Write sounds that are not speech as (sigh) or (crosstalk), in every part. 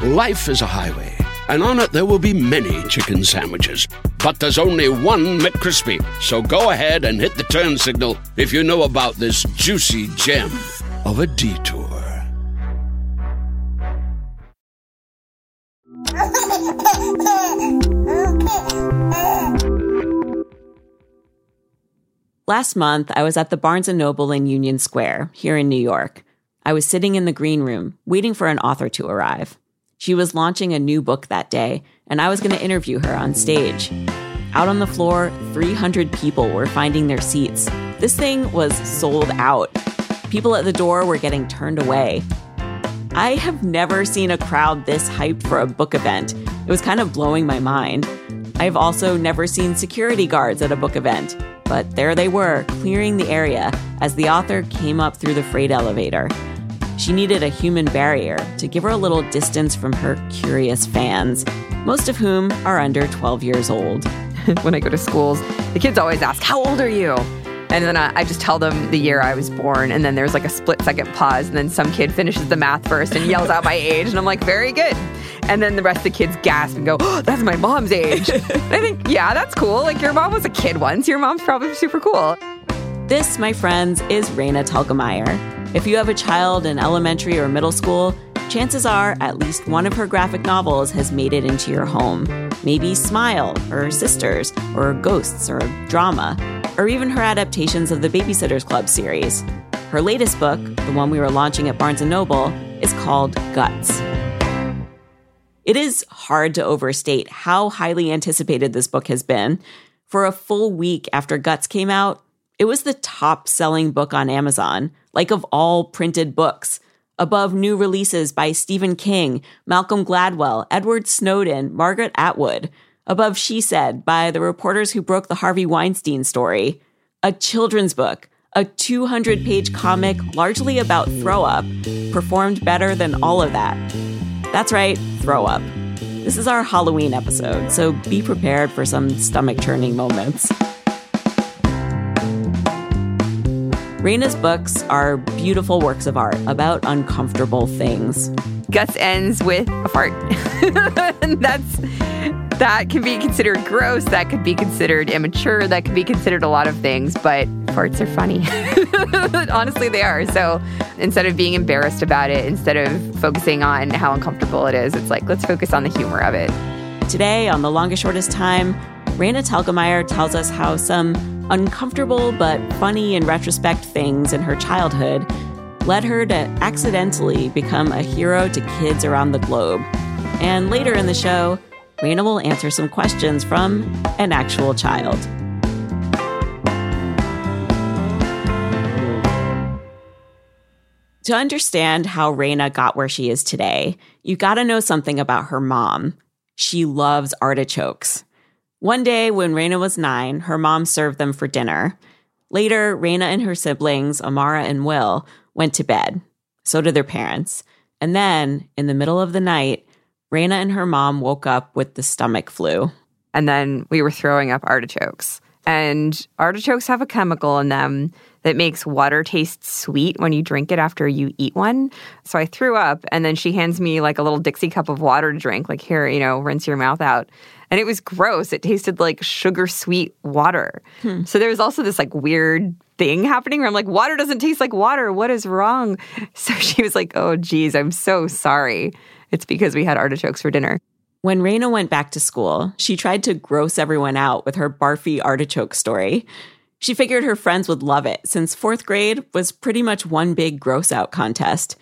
Life is a highway, and on it there will be many chicken sandwiches. But there's only one McCrispy. So go ahead and hit the turn signal if you know about this juicy gem of a detour. Last month, I was at the Barnes & Noble in Union Square, here in New York. I was sitting in the green room, waiting for an author to arrive. She was launching a new book that day, and I was going to interview her on stage. Out on the floor, 300 people were finding their seats. This thing was sold out. People at the door were getting turned away. I have never seen a crowd this hyped for a book event. It was kind of blowing my mind. I've also never seen security guards at a book event, but there they were, clearing the area as the author came up through the freight elevator. She needed a human barrier to give her a little distance from her curious fans, most of whom are under 12 years old. (laughs) when I go to schools, the kids always ask, How old are you? And then I, I, just tell them the year I was born, and then there's like a split second pause, and then some kid finishes the math first and yells out my (laughs) age, and I'm like, Very good. And then the rest of the kids gasp and go, oh, (gasps) That's my mom's age. I think, Yeah, that's cool. Like, your mom was a kid once. Your mom's probably super cool. This, my friends, is Raina Telgemeier. If you have a child in elementary or middle school, chances are at least one of her graphic novels has made it into your home. Maybe Smile, or Sisters, or Ghosts, or Drama, or even her adaptations of the Babysitters Club series. Her latest book, the one we were launching at Barnes & Noble, is called Guts. It is hard to overstate how highly anticipated this book has been. For a full week after Guts came out, it was the top selling book on Amazon, like of all printed books, above new releases by Stephen King, Malcolm Gladwell, Edward Snowden, Margaret Atwood, above She Said by the reporters who broke the Harvey Weinstein story, a children's book, a 200 page comic largely about throw up, performed better than all of that. That's right, throw up. This is our Halloween episode, so be prepared for some stomach churning moments. Raina's books are beautiful works of art about uncomfortable things. Guts ends with a fart. (laughs) That's that can be considered gross, that could be considered immature, that could be considered a lot of things, but farts are funny. (laughs) Honestly, they are. So instead of being embarrassed about it, instead of focusing on how uncomfortable it is, it's like, let's focus on the humor of it. Today, on The Longest Shortest Time, Raina Telgemeier tells us how some uncomfortable but funny in retrospect things in her childhood led her to accidentally become a hero to kids around the globe. And later in the show, Raina will answer some questions from an actual child. To understand how Raina got where she is today, you gotta know something about her mom. She loves artichokes. One day when Raina was nine, her mom served them for dinner. Later, Raina and her siblings, Amara and Will, went to bed. So did their parents. And then, in the middle of the night, Raina and her mom woke up with the stomach flu. And then we were throwing up artichokes. And artichokes have a chemical in them that makes water taste sweet when you drink it after you eat one. So I threw up, and then she hands me like a little Dixie cup of water to drink, like, here, you know, rinse your mouth out and it was gross. It tasted like sugar sweet water. Hmm. So there was also this like weird thing happening where I'm like, water doesn't taste like water. What is wrong? (laughs) So she was like, oh, geez, I'm so sorry. It's because we had artichokes for dinner. When Raina went back to school, she tried to gross everyone out with her barfy artichoke story. She figured her friends would love it since fourth grade was pretty much one big gross out contest.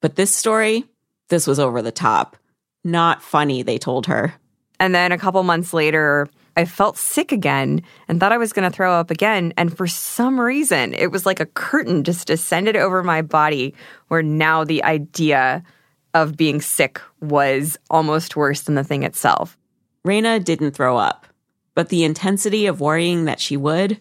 But this story, this was over the top. Not funny, they told her. And then a couple months later, I felt sick again and thought I was going to throw up again. And for some reason, it was like a curtain just descended over my body where now the idea of being sick was almost worse than the thing itself. Raina didn't throw up, but the intensity of worrying that she would,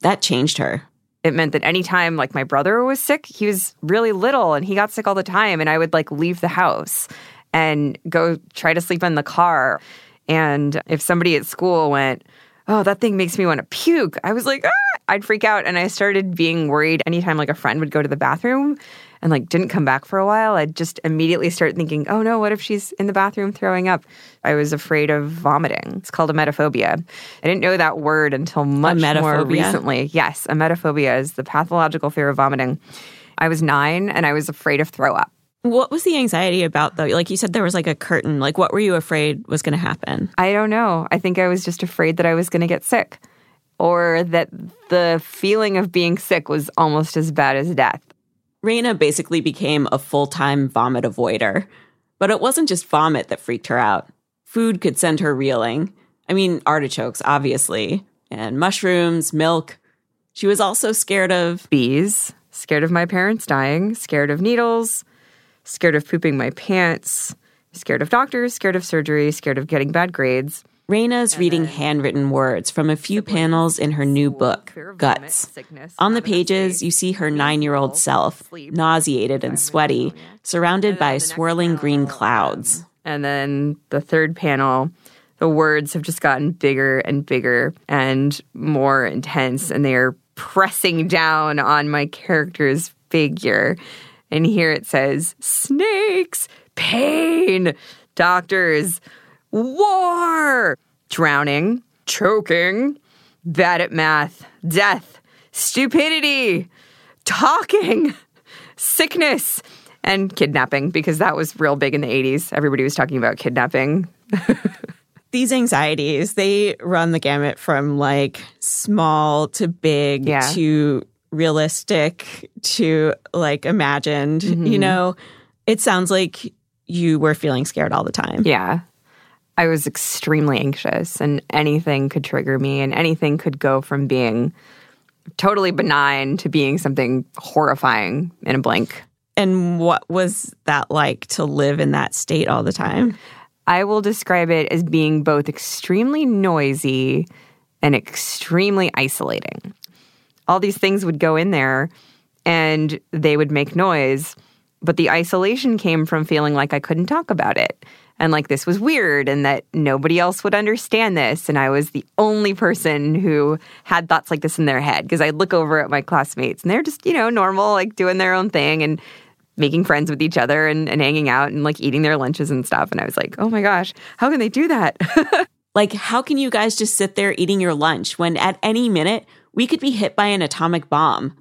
that changed her. It meant that anytime like my brother was sick, he was really little and he got sick all the time and I would like leave the house and go try to sleep in the car. And if somebody at school went, "Oh, that thing makes me want to puke." I was like, ah! I'd freak out and I started being worried anytime like a friend would go to the bathroom and like didn't come back for a while, I'd just immediately start thinking, oh no, what if she's in the bathroom throwing up? I was afraid of vomiting. It's called emetophobia. I didn't know that word until much more recently. Yes, emetophobia is the pathological fear of vomiting. I was nine and I was afraid of throw up. What was the anxiety about though? Like you said, there was like a curtain. Like, what were you afraid was going to happen? I don't know. I think I was just afraid that I was going to get sick or that the feeling of being sick was almost as bad as death. Raina basically became a full time vomit avoider. But it wasn't just vomit that freaked her out. Food could send her reeling. I mean, artichokes, obviously, and mushrooms, milk. She was also scared of bees, scared of my parents dying, scared of needles, scared of pooping my pants, scared of doctors, scared of surgery, scared of getting bad grades. Raina's reading handwritten words from a few panels in her new book, Guts. On the pages, you see her nine year old self, nauseated and sweaty, surrounded by swirling green um, clouds. And then the third panel, the words have just gotten bigger and bigger and more intense, and they are pressing down on my character's figure. And here it says snakes, pain, doctors, war, drowning, choking, bad at math, death, stupidity, talking, (laughs) sickness, and kidnapping, because that was real big in the 80s. Everybody was talking about kidnapping. (laughs) These anxieties, they run the gamut from like small to big yeah. to realistic to like imagined. Mm-hmm. You know, it sounds like you were feeling scared all the time. Yeah. I was extremely anxious, and anything could trigger me, and anything could go from being totally benign to being something horrifying in a blink. And what was that like to live in that state all the time? I will describe it as being both extremely noisy and extremely isolating. All these things would go in there and they would make noise, but the isolation came from feeling like I couldn't talk about it and like this was weird and that nobody else would understand this and I was the only person who had thoughts like this in their head because I'd look over at my classmates and they're just, you know, normal like doing their own thing and making friends with each other and, and hanging out and like eating their lunches and stuff and I was like, "Oh my gosh, how can they do that?" (laughs) like how can you guys just sit there eating your lunch when at any minute we could be hit by an atomic bomb?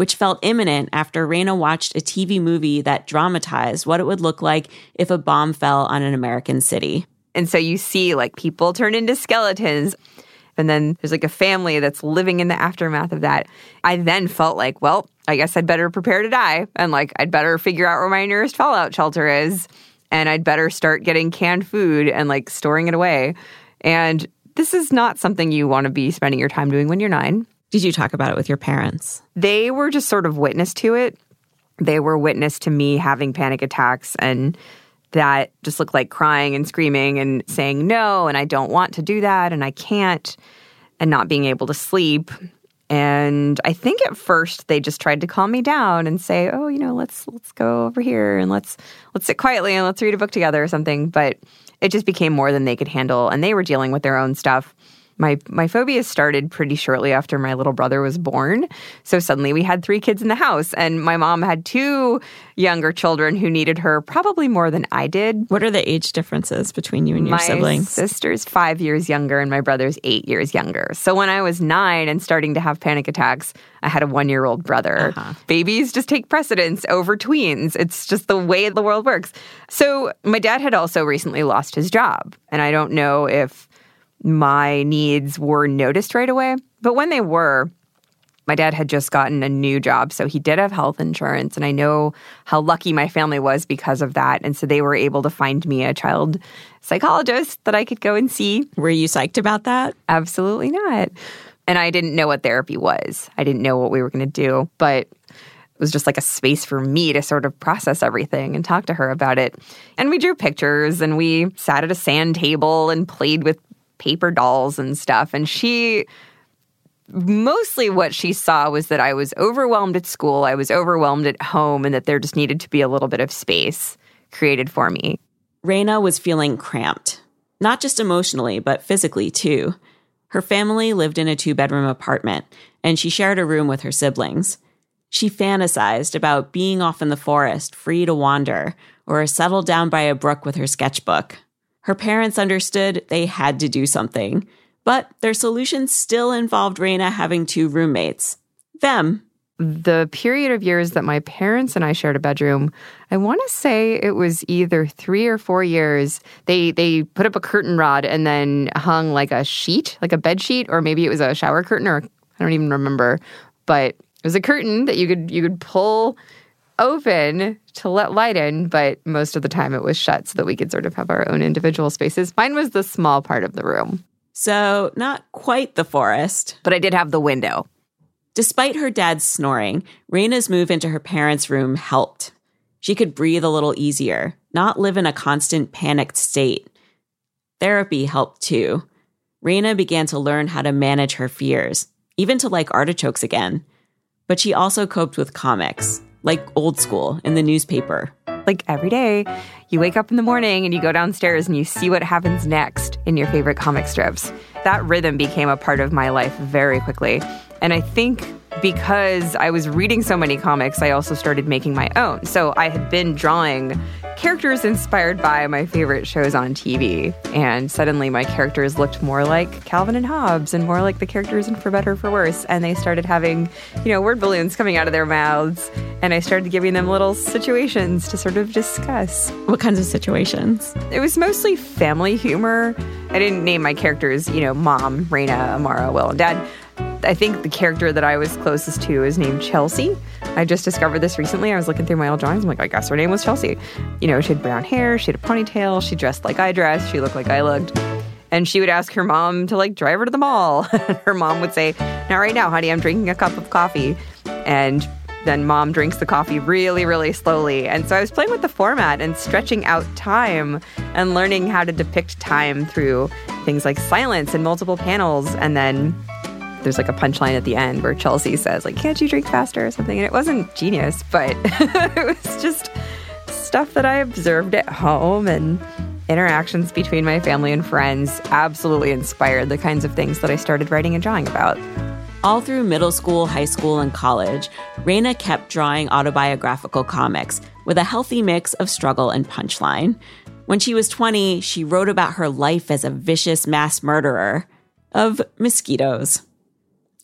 Which felt imminent after Raina watched a TV movie that dramatized what it would look like if a bomb fell on an American city. And so you see like people turn into skeletons. And then there's like a family that's living in the aftermath of that. I then felt like, well, I guess I'd better prepare to die. And like, I'd better figure out where my nearest fallout shelter is. And I'd better start getting canned food and like storing it away. And this is not something you want to be spending your time doing when you're nine. Did you talk about it with your parents? They were just sort of witness to it. They were witness to me having panic attacks and that just looked like crying and screaming and saying no and I don't want to do that and I can't and not being able to sleep. And I think at first they just tried to calm me down and say, "Oh, you know, let's let's go over here and let's let's sit quietly and let's read a book together or something." But it just became more than they could handle and they were dealing with their own stuff my my phobia started pretty shortly after my little brother was born. So suddenly we had three kids in the house and my mom had two younger children who needed her probably more than I did. What are the age differences between you and your my siblings? My sister's 5 years younger and my brother's 8 years younger. So when I was 9 and starting to have panic attacks, I had a 1-year-old brother. Uh-huh. Babies just take precedence over tweens. It's just the way the world works. So my dad had also recently lost his job and I don't know if my needs were noticed right away. But when they were, my dad had just gotten a new job, so he did have health insurance. And I know how lucky my family was because of that. And so they were able to find me a child psychologist that I could go and see. Were you psyched about that? Absolutely not. And I didn't know what therapy was, I didn't know what we were going to do. But it was just like a space for me to sort of process everything and talk to her about it. And we drew pictures and we sat at a sand table and played with paper dolls and stuff. And she mostly what she saw was that I was overwhelmed at school, I was overwhelmed at home, and that there just needed to be a little bit of space created for me. Raina was feeling cramped, not just emotionally, but physically too. Her family lived in a two bedroom apartment, and she shared a room with her siblings. She fantasized about being off in the forest, free to wander, or settled down by a brook with her sketchbook. Her parents understood they had to do something, but their solution still involved Raina having two roommates. Them. The period of years that my parents and I shared a bedroom, I want to say it was either three or four years. They they put up a curtain rod and then hung like a sheet, like a bed sheet, or maybe it was a shower curtain, or I don't even remember. But it was a curtain that you could you could pull open to let light in, but most of the time it was shut so that we could sort of have our own individual spaces. Mine was the small part of the room. So, not quite the forest. But I did have the window. Despite her dad's snoring, Raina's move into her parents' room helped. She could breathe a little easier, not live in a constant panicked state. Therapy helped too. Raina began to learn how to manage her fears, even to like artichokes again. But she also coped with comics, like old school in the newspaper. Like every day, you wake up in the morning and you go downstairs and you see what happens next in your favorite comic strips. That rhythm became a part of my life very quickly. And I think because I was reading so many comics, I also started making my own. So I had been drawing characters inspired by my favorite shows on TV. And suddenly my characters looked more like Calvin and Hobbes and more like the characters in For Better For Worse. And they started having, you know, word balloons coming out of their mouths. And I started giving them little situations to sort of discuss. What kinds of situations? It was mostly family humor. I didn't name my characters, you know, mom, Raina, Amara, Will, and dad. I think the character that I was closest to is named Chelsea. I just discovered this recently. I was looking through my old drawings. I'm like, I guess her name was Chelsea. You know, she had brown hair, she had a ponytail, she dressed like I dressed, she looked like I looked. And she would ask her mom to like drive her to the mall. (laughs) her mom would say, Not right now, honey, I'm drinking a cup of coffee. And then mom drinks the coffee really, really slowly. And so I was playing with the format and stretching out time and learning how to depict time through things like silence and multiple panels. And then there's like a punchline at the end where Chelsea says, like, can't you drink faster or something? And it wasn't genius, but (laughs) it was just stuff that I observed at home and interactions between my family and friends absolutely inspired the kinds of things that I started writing and drawing about. All through middle school, high school, and college, Raina kept drawing autobiographical comics with a healthy mix of struggle and punchline. When she was 20, she wrote about her life as a vicious mass murderer of mosquitoes.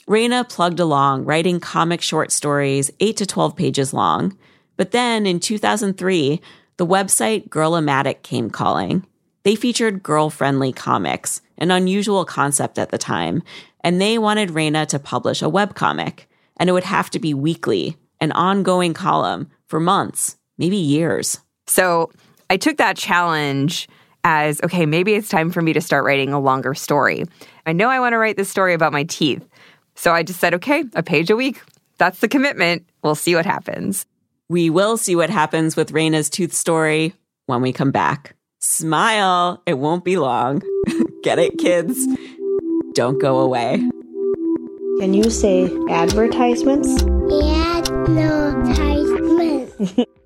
Raina plugged along, writing comic short stories, 8 to 12 pages long. But then in 2003, the website Girl-O-Matic came calling. They featured girl friendly comics, an unusual concept at the time, and they wanted Raina to publish a webcomic. And it would have to be weekly, an ongoing column for months, maybe years. So I took that challenge as okay, maybe it's time for me to start writing a longer story. I know I want to write this story about my teeth. So I just said, okay, a page a week. That's the commitment. We'll see what happens. We will see what happens with Raina's tooth story when we come back. Smile. It won't be long. (laughs) Get it, kids? Don't go away. Can you say advertisements? Advertisements. (laughs)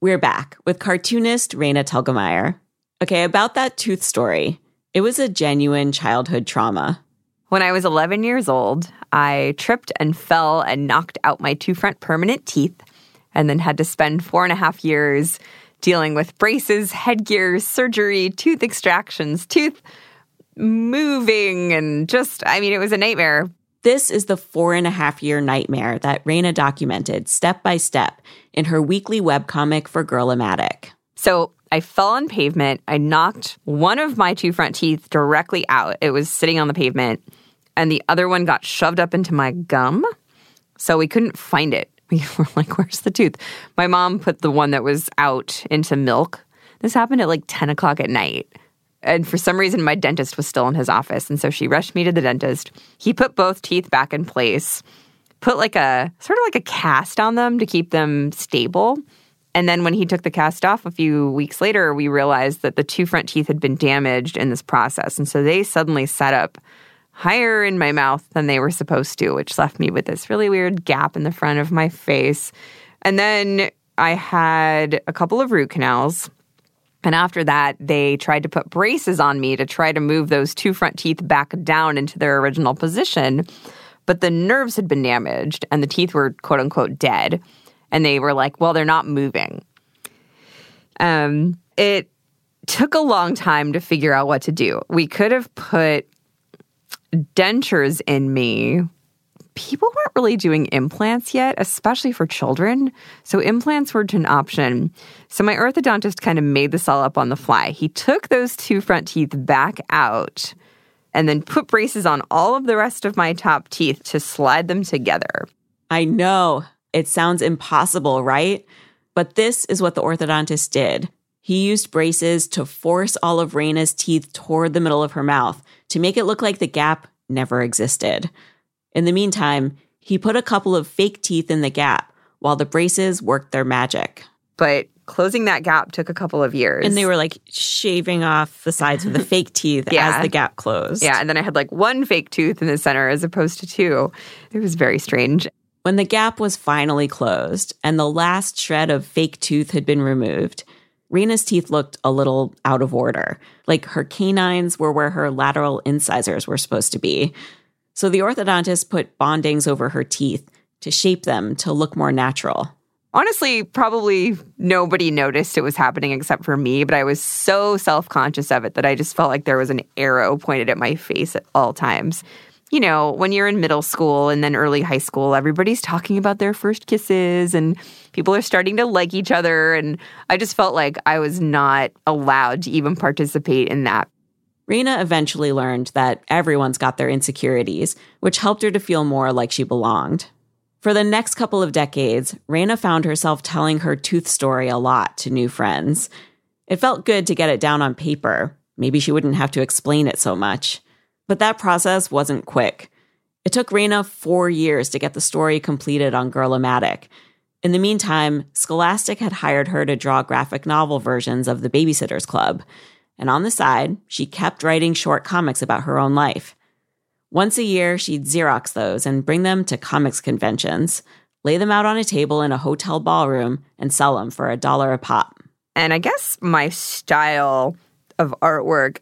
We're back with cartoonist Raina Telgemeier. Okay, about that tooth story. It was a genuine childhood trauma. When I was 11 years old, I tripped and fell and knocked out my two front permanent teeth, and then had to spend four and a half years dealing with braces, headgear, surgery, tooth extractions, tooth moving, and just, I mean, it was a nightmare. This is the four and a half year nightmare that Raina documented step by step in her weekly webcomic for Girl-O-Matic. So I fell on pavement. I knocked one of my two front teeth directly out. It was sitting on the pavement, and the other one got shoved up into my gum. So we couldn't find it. (laughs) We were like, where's the tooth? My mom put the one that was out into milk. This happened at like 10 o'clock at night. And for some reason, my dentist was still in his office. And so she rushed me to the dentist. He put both teeth back in place, put like a sort of like a cast on them to keep them stable. And then when he took the cast off a few weeks later, we realized that the two front teeth had been damaged in this process. And so they suddenly set up higher in my mouth than they were supposed to, which left me with this really weird gap in the front of my face. And then I had a couple of root canals. And after that, they tried to put braces on me to try to move those two front teeth back down into their original position. But the nerves had been damaged and the teeth were quote unquote dead. And they were like, well, they're not moving. Um, it took a long time to figure out what to do. We could have put dentures in me, people weren't really doing implants yet, especially for children. So implants weren't an option. So my orthodontist kind of made this all up on the fly. He took those two front teeth back out and then put braces on all of the rest of my top teeth to slide them together. I know. It sounds impossible, right? But this is what the orthodontist did. He used braces to force all of Raina's teeth toward the middle of her mouth to make it look like the gap never existed. In the meantime, he put a couple of fake teeth in the gap while the braces worked their magic. But closing that gap took a couple of years. And they were like shaving off the sides of the (laughs) fake teeth yeah. as the gap closed. Yeah. And then I had like one fake tooth in the center as opposed to two. It was very strange. When the gap was finally closed and the last shred of fake tooth had been removed, Raina's teeth looked a little out of order, like her canines were where her lateral incisors were supposed to be. So the orthodontist put bondings over her teeth to shape them to look more natural. Honestly, probably nobody noticed it was happening except for me, but I was so self conscious of it that I just felt like there was an arrow pointed at my face at all times you know, when you're in middle school and then early high school, everybody's talking about their first kisses and people are starting to like each other. And I just felt like I was not allowed to even participate in that. Raina eventually learned that everyone's got their insecurities, which helped her to feel more like she belonged. For the next couple of decades, Raina found herself telling her tooth story a lot to new friends. It felt good to get it down on paper. Maybe she wouldn't have to explain it so much. But that process wasn't quick. It took Raina four years to get the story completed on Girl-O-Matic. In the meantime, Scholastic had hired her to draw graphic novel versions of The Babysitter's Club. And on the side, she kept writing short comics about her own life. Once a year, she'd Xerox those and bring them to comics conventions, lay them out on a table in a hotel ballroom, and sell them for a dollar a pop. And I guess my style of artwork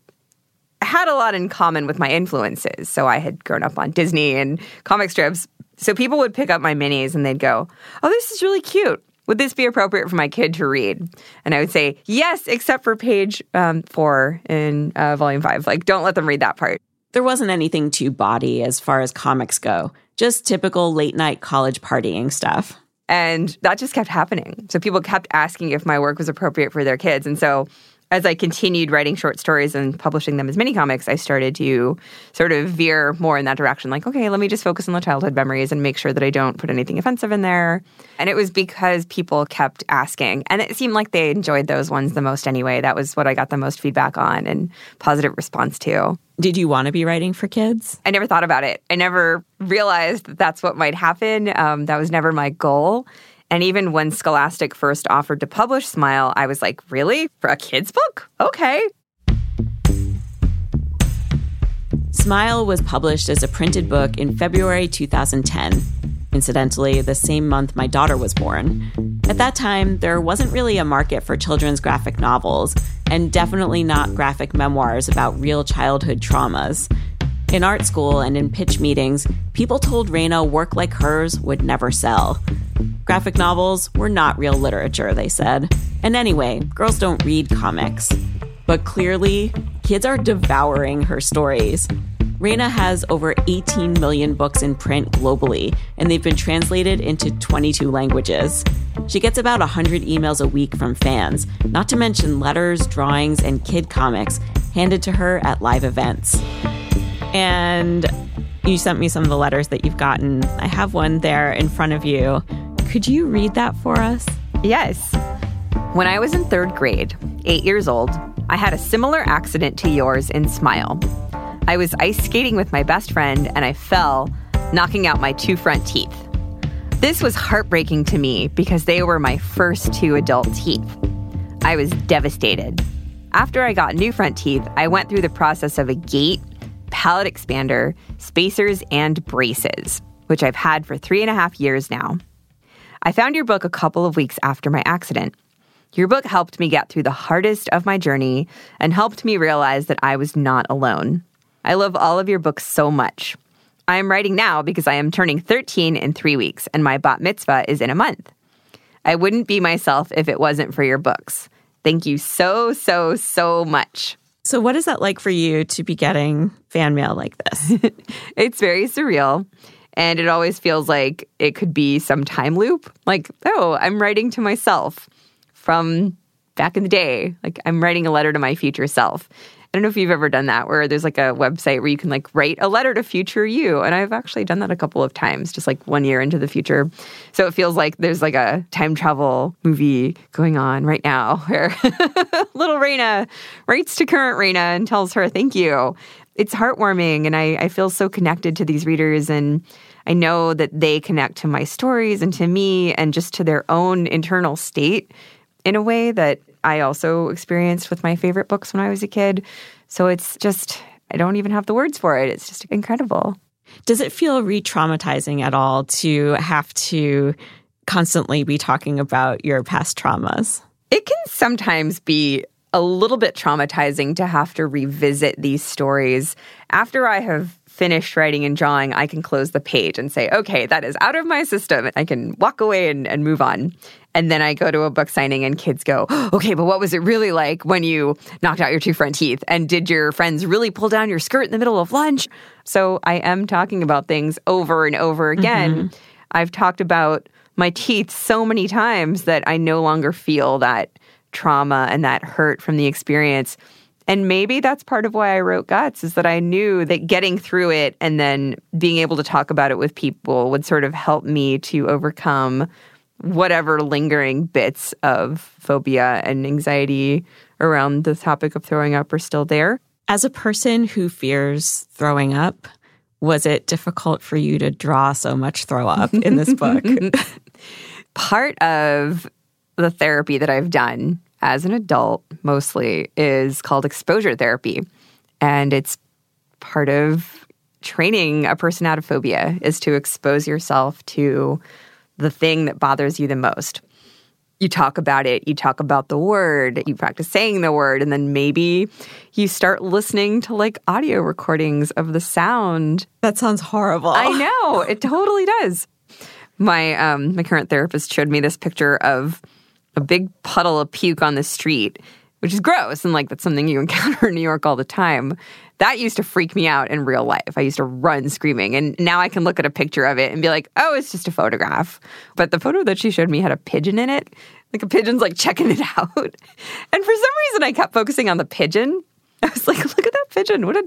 had a lot in common with my influences. So I had grown up on Disney and comic strips. So people would pick up my minis and they'd go, Oh, this is really cute. Would this be appropriate for my kid to read? And I would say, Yes, except for page um, four in uh, volume five. Like, don't let them read that part. There wasn't anything too bawdy as far as comics go, just typical late night college partying stuff. And that just kept happening. So people kept asking if my work was appropriate for their kids. And so as I continued writing short stories and publishing them as mini comics, I started to sort of veer more in that direction. Like, okay, let me just focus on the childhood memories and make sure that I don't put anything offensive in there. And it was because people kept asking. And it seemed like they enjoyed those ones the most anyway. That was what I got the most feedback on and positive response to. Did you want to be writing for kids? I never thought about it. I never realized that that's what might happen. Um, that was never my goal. And even when Scholastic first offered to publish Smile, I was like, really? For a kid's book? Okay. Smile was published as a printed book in February 2010. Incidentally, the same month my daughter was born. At that time, there wasn't really a market for children's graphic novels, and definitely not graphic memoirs about real childhood traumas. In art school and in pitch meetings, people told Raina work like hers would never sell. Graphic novels were not real literature, they said. And anyway, girls don't read comics. But clearly, kids are devouring her stories. Raina has over 18 million books in print globally, and they've been translated into 22 languages. She gets about 100 emails a week from fans, not to mention letters, drawings, and kid comics handed to her at live events. And you sent me some of the letters that you've gotten. I have one there in front of you. Could you read that for us? Yes. When I was in third grade, eight years old, I had a similar accident to yours in Smile. I was ice skating with my best friend and I fell, knocking out my two front teeth. This was heartbreaking to me because they were my first two adult teeth. I was devastated. After I got new front teeth, I went through the process of a gate, palate expander, spacers, and braces, which I've had for three and a half years now. I found your book a couple of weeks after my accident. Your book helped me get through the hardest of my journey and helped me realize that I was not alone. I love all of your books so much. I am writing now because I am turning 13 in three weeks and my bat mitzvah is in a month. I wouldn't be myself if it wasn't for your books. Thank you so, so, so much. So, what is that like for you to be getting fan mail like this? (laughs) it's very surreal. And it always feels like it could be some time loop. Like, oh, I'm writing to myself from back in the day. Like, I'm writing a letter to my future self. I don't know if you've ever done that where there's like a website where you can like write a letter to future you. And I've actually done that a couple of times, just like one year into the future. So it feels like there's like a time travel movie going on right now (laughs) where (laughs) little Raina writes to current Raina and tells her thank you. It's heartwarming and I, I feel so connected to these readers and I know that they connect to my stories and to me and just to their own internal state in a way that I also experienced with my favorite books when I was a kid. So it's just, I don't even have the words for it. It's just incredible. Does it feel re traumatizing at all to have to constantly be talking about your past traumas? It can sometimes be a little bit traumatizing to have to revisit these stories after I have finished writing and drawing, I can close the page and say, okay, that is out of my system. I can walk away and, and move on. And then I go to a book signing and kids go, (gasps) okay, but what was it really like when you knocked out your two front teeth? And did your friends really pull down your skirt in the middle of lunch? So I am talking about things over and over again. Mm-hmm. I've talked about my teeth so many times that I no longer feel that trauma and that hurt from the experience. And maybe that's part of why I wrote Guts is that I knew that getting through it and then being able to talk about it with people would sort of help me to overcome whatever lingering bits of phobia and anxiety around the topic of throwing up are still there. As a person who fears throwing up, was it difficult for you to draw so much throw up in this book? (laughs) (laughs) Part of the therapy that I've done as an adult mostly is called exposure therapy. And it's part of training a person out of phobia is to expose yourself to the thing that bothers you the most. You talk about it, you talk about the word, you practice saying the word, and then maybe you start listening to like audio recordings of the sound. That sounds horrible. I (laughs) know, it totally does. My um my current therapist showed me this picture of a big puddle of puke on the street, which is gross. And like that's something you (laughs) encounter in New York all the time. That used to freak me out in real life. I used to run screaming. And now I can look at a picture of it and be like, oh, it's just a photograph. But the photo that she showed me had a pigeon in it. Like a pigeon's like checking it (laughs) out. And for some reason, I kept focusing on the pigeon. (laughs) I was like, look at that pigeon. What a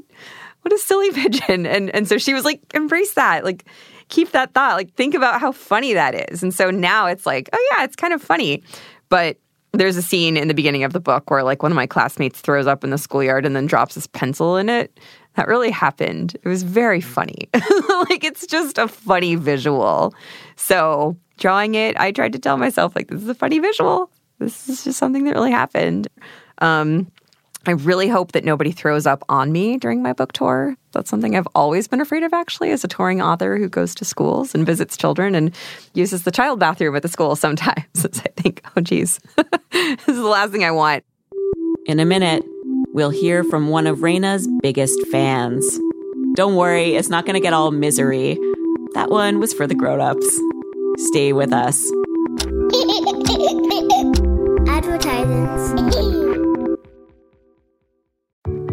what a silly (laughs) pigeon. And and so she was like, embrace that. Like keep that thought. Like think about how funny that is. And so now it's like, oh yeah, it's kind of funny. But there's a scene in the beginning of the book where like one of my classmates throws up in the schoolyard and then drops his pencil in it. That really happened. It was very funny. (laughs) like it's just a funny visual. So drawing it, I tried to tell myself like this is a funny visual. This is just something that really happened. Um, I really hope that nobody throws up on me during my book tour. That's something I've always been afraid of, actually, as a touring author who goes to schools and visits children and uses the child bathroom at the school sometimes. (laughs) I think, oh, geez, (laughs) this is the last thing I want. In a minute, we'll hear from one of Raina's biggest fans. Don't worry, it's not going to get all misery. That one was for the grown-ups. Stay with us. (laughs) Advertisements.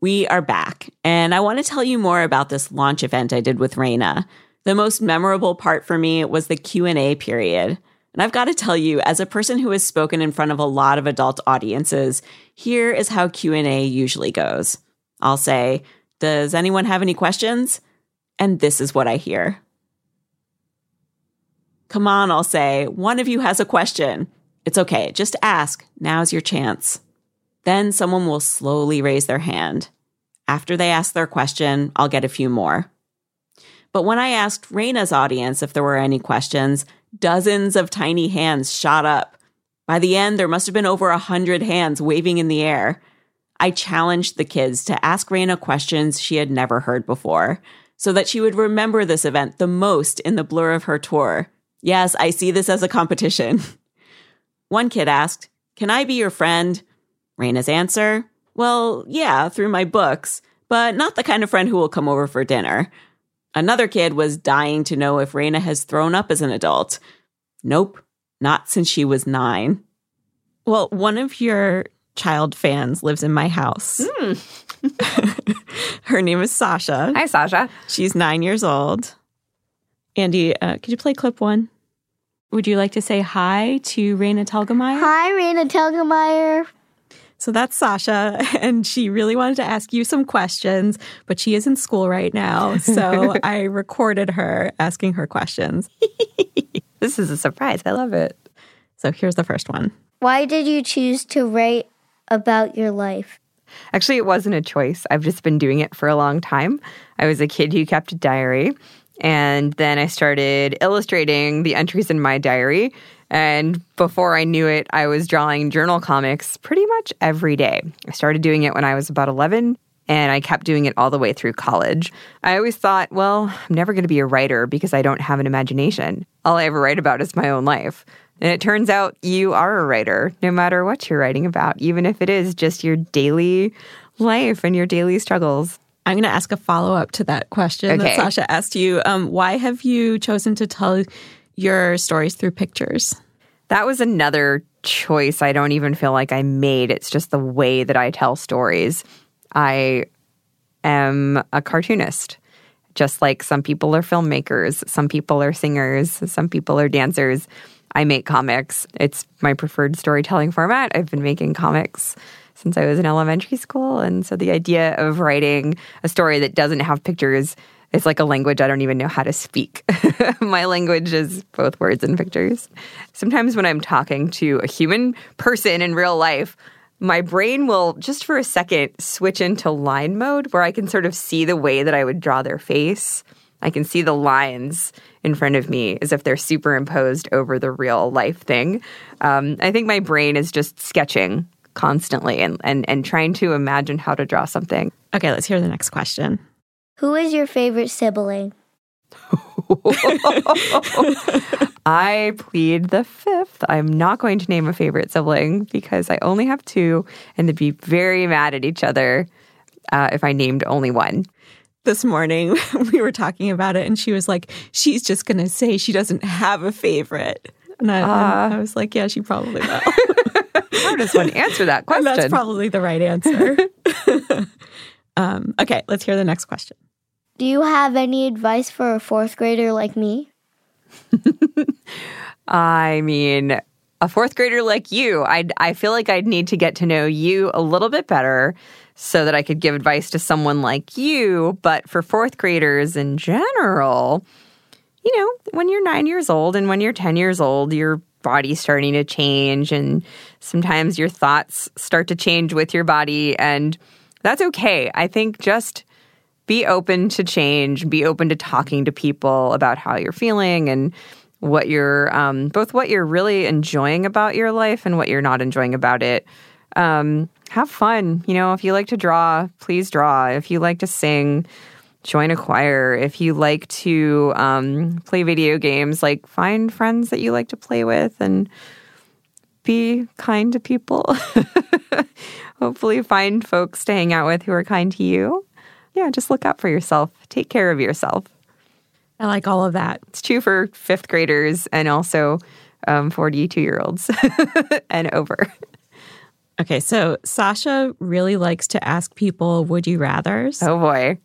We are back, and I want to tell you more about this launch event I did with Raina. The most memorable part for me was the Q&A period. And I've got to tell you, as a person who has spoken in front of a lot of adult audiences, here is how Q&A usually goes. I'll say, "Does anyone have any questions?" And this is what I hear. Come on, I'll say, one of you has a question. It's okay, just ask. Now's your chance. Then someone will slowly raise their hand. After they ask their question, I'll get a few more. But when I asked Raina's audience if there were any questions, dozens of tiny hands shot up. By the end, there must have been over a hundred hands waving in the air. I challenged the kids to ask Raina questions she had never heard before, so that she would remember this event the most in the blur of her tour. Yes, I see this as a competition. (laughs) One kid asked, Can I be your friend? Raina's answer, Well, yeah, through my books, but not the kind of friend who will come over for dinner. Another kid was dying to know if Raina has thrown up as an adult. Nope, not since she was nine. Well, one of your child fans lives in my house. (laughs) Her name is Sasha. Hi, Sasha. She's nine years old. Andy, uh, could you play clip one? Would you like to say hi to Raina Telgemeier? Hi, Raina Telgemeier. So that's Sasha, (laughs) and she really wanted to ask you some questions, but she is in school right now. So (laughs) I recorded her asking her questions. (laughs) This is a surprise. I love it. So here's the first one. Why did you choose to write about your life? Actually, it wasn't a choice. I've just been doing it for a long time. I was a kid who kept a diary, and then I started illustrating the entries in my diary. And before I knew it, I was drawing journal comics pretty much every day. I started doing it when I was about 11, and I kept doing it all the way through college. I always thought, well, I'm never going to be a writer because I don't have an imagination. All I ever write about is my own life. And it turns out you are a writer, no matter what you're writing about, even if it is just your daily life and your daily struggles. I'm going to ask a follow up to that question Okay. that Sasha asked you. Um, why have you chosen to tell your stories through pictures? That was another choice I don't even feel like I made. It's just the way that I tell stories. I am a cartoonist. Just like some people are filmmakers, some people are singers, some people are dancers. I make comics. It's my preferred storytelling format. I've been making comics since I was in elementary school. And so the idea of writing a story that doesn't have pictures is like a language I don't even know how to speak. (laughs) my language is both words and pictures. Sometimes when I'm talking to a human person in real life, my brain will just for a second switch into line mode where I can sort of see the way that I would draw their face. I can see the lines in front of me as if they're superimposed over the real life thing. Um, I think my brain is just sketching constantly and, and, and trying to imagine how to draw something. Okay, let's hear the next question. Who is your favorite sibling? (laughs) I plead the fifth. I'm not going to name a favorite sibling because I only have two, and they'd be very mad at each other uh, if I named only one. This morning, (laughs) we were talking about it, and she was like, She's just going to say she doesn't have a favorite. And I, and I was like, Yeah, she probably will. (laughs) How does one answer that And question? that's probably the right answer. um, okay, let's hear the next question. Do you have any advice for a fourth grader like me? I mean, a fourth grader like you, I'd, I feel like I'd need to get to know you a little bit better so that I could give advice to someone like you. But for fourth graders in general, you know, when you're nine years old and when you're 10 years old, your body's starting to change, and sometimes your thoughts start to change with your body. And that's okay. I think just be open to change, be open to talking to people about how you're feeling and what you're um, both what you're really enjoying about your life and what you're not enjoying about it. Um, have fun. You know, if you like to draw, please draw. If you like to sing, join a choir. If you like to um, play video games, like find friends that you like to play with and be kind to people. (laughs) Hopefully, find folks to hang out with who are kind to you. Yeah, just look out for yourself. Take care of yourself. I like all of that. It's true for fifth graders and also 42 um, year olds (laughs) and over. Okay, so Sasha really likes to ask people, would you rathers? Oh boy.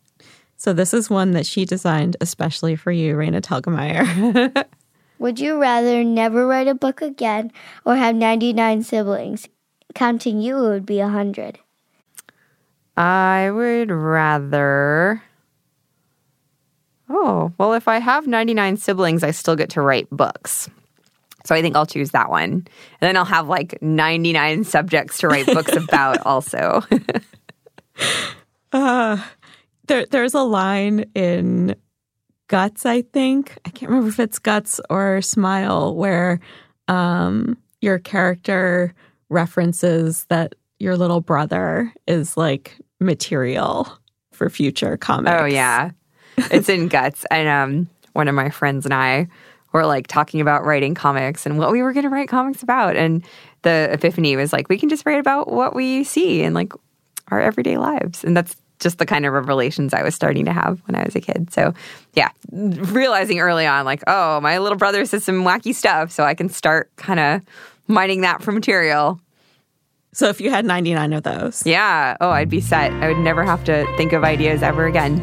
So this is one that she designed especially for you, Raina Telgemeier. (laughs) would you rather never write a book again or have 99 siblings? Counting you, it would be 100. I would rather. Oh, well, if I have 99 siblings, I still get to write books. So I think I'll choose that one. And then I'll have like 99 subjects to write books (laughs) about also. (laughs) uh, there, there's a line in Guts, I think. I can't remember if it's Guts or Smile, where um, your character references that your little brother is like material for future comics. Oh, yeah. It's in Guts. And um, one of my friends and I were like talking about writing comics and what we were going to write comics about. And the epiphany was like, we can just write about what we see in like our everyday lives. And that's just the kind of revelations I was starting to have when I was a kid. So, yeah, realizing early on, like, oh, my little brother says some wacky stuff. So I can start kind of mining that for material. So if you had 99 of those. Yeah. Oh, I'd be set. I would never have to think of ideas ever again.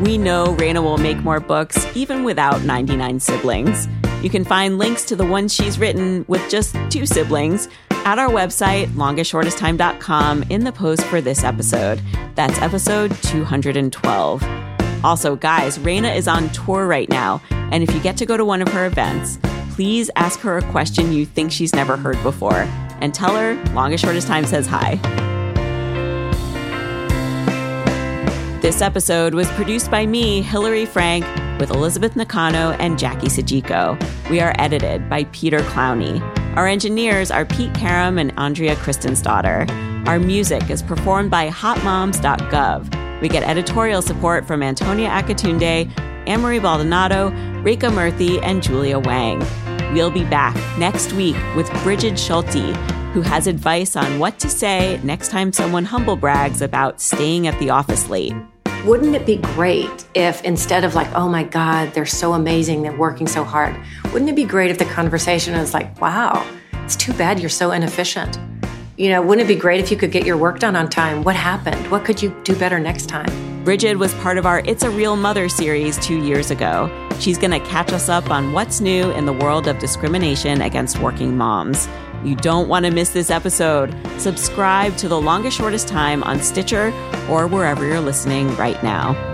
We know Raina will make more books even without 99 siblings. You can find links to the ones she's written with just two siblings at our website, longestshortesttime.com, in the post for this episode. That's episode 212. Also, guys, Raina is on tour right now, and if you get to go to one of her events, please ask her a question you think she's never heard before and tell her Longest Shortest Time says hi. This episode was produced by me, Hillary Frank, with Elizabeth Nakano and Jackie Sajiko. We are edited by Peter Clowney. Our engineers are Pete Karam and Andrea Kristinsdottir. Our music is performed by hotmoms.gov. We get editorial support from Antonia Akatunde, Anne-Marie Baldonado, Rekha Murthy, and Julia Wang. We'll be back next week with Brigid Schulte, who has advice on what to say next time someone humble brags about staying at the office late. Wouldn't it be great if instead of like, oh my God, they're so amazing, they're working so hard, wouldn't it be great if the conversation is like, wow, it's too bad you're so inefficient? You know, wouldn't it be great if you could get your work done on time? What happened? What could you do better next time? Brigid was part of our It's a Real Mother series two years ago. She's going to catch us up on what's new in the world of discrimination against working moms. You don't want to miss this episode. Subscribe to The Longest Shortest Time on Stitcher or wherever you're listening right now.